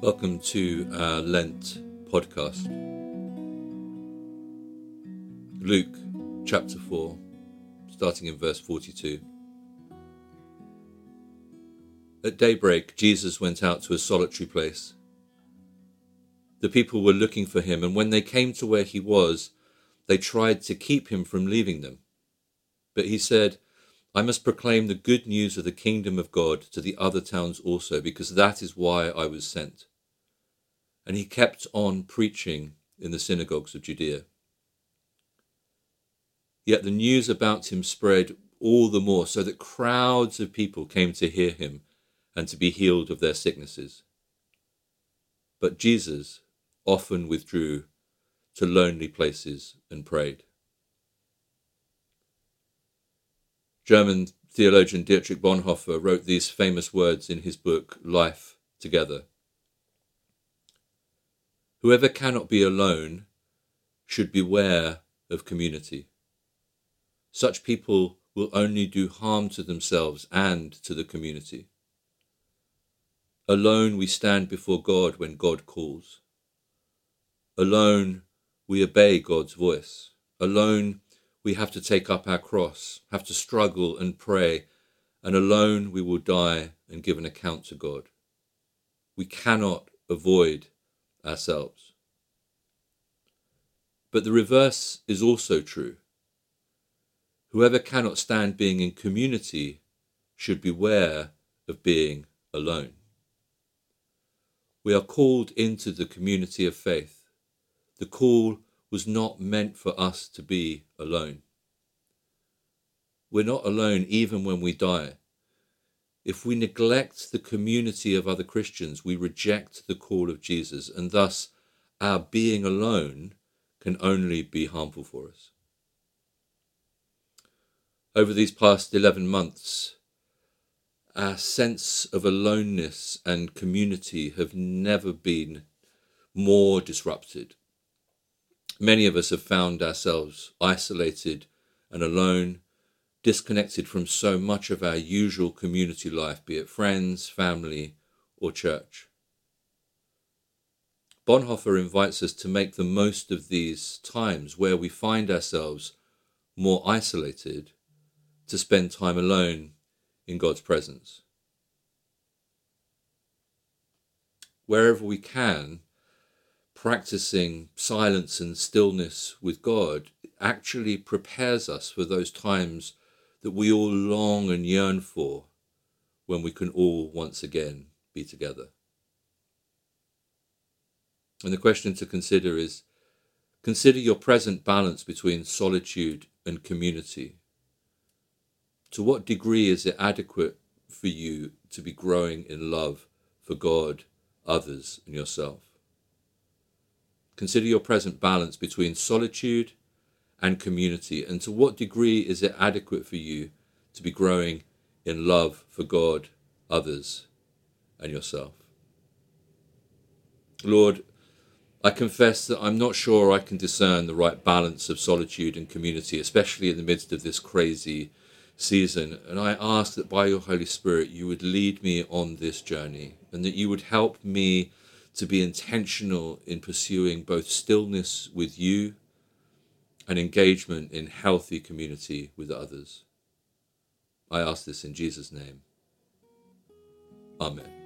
Welcome to our Lent podcast. Luke chapter 4, starting in verse 42. At daybreak, Jesus went out to a solitary place. The people were looking for him, and when they came to where he was, they tried to keep him from leaving them. But he said, I must proclaim the good news of the kingdom of God to the other towns also, because that is why I was sent. And he kept on preaching in the synagogues of Judea. Yet the news about him spread all the more, so that crowds of people came to hear him and to be healed of their sicknesses. But Jesus often withdrew to lonely places and prayed. German theologian Dietrich Bonhoeffer wrote these famous words in his book Life Together. Whoever cannot be alone should beware of community. Such people will only do harm to themselves and to the community. Alone we stand before God when God calls. Alone we obey God's voice. Alone we have to take up our cross, have to struggle and pray, and alone we will die and give an account to God. We cannot avoid ourselves. But the reverse is also true. Whoever cannot stand being in community should beware of being alone. We are called into the community of faith. The call was not meant for us to be alone. We're not alone even when we die. If we neglect the community of other Christians, we reject the call of Jesus, and thus our being alone can only be harmful for us. Over these past 11 months, our sense of aloneness and community have never been more disrupted. Many of us have found ourselves isolated and alone, disconnected from so much of our usual community life, be it friends, family, or church. Bonhoeffer invites us to make the most of these times where we find ourselves more isolated to spend time alone in God's presence. Wherever we can, practicing silence and stillness with God actually prepares us for those times that we all long and yearn for when we can all once again be together. And the question to consider is consider your present balance between solitude and community. To what degree is it adequate for you to be growing in love for God, others, and yourself? Consider your present balance between solitude and community, and to what degree is it adequate for you to be growing in love for God, others, and yourself? Lord, I confess that I'm not sure I can discern the right balance of solitude and community, especially in the midst of this crazy season. And I ask that by your Holy Spirit, you would lead me on this journey and that you would help me to be intentional in pursuing both stillness with you and engagement in healthy community with others. I ask this in Jesus' name. Amen.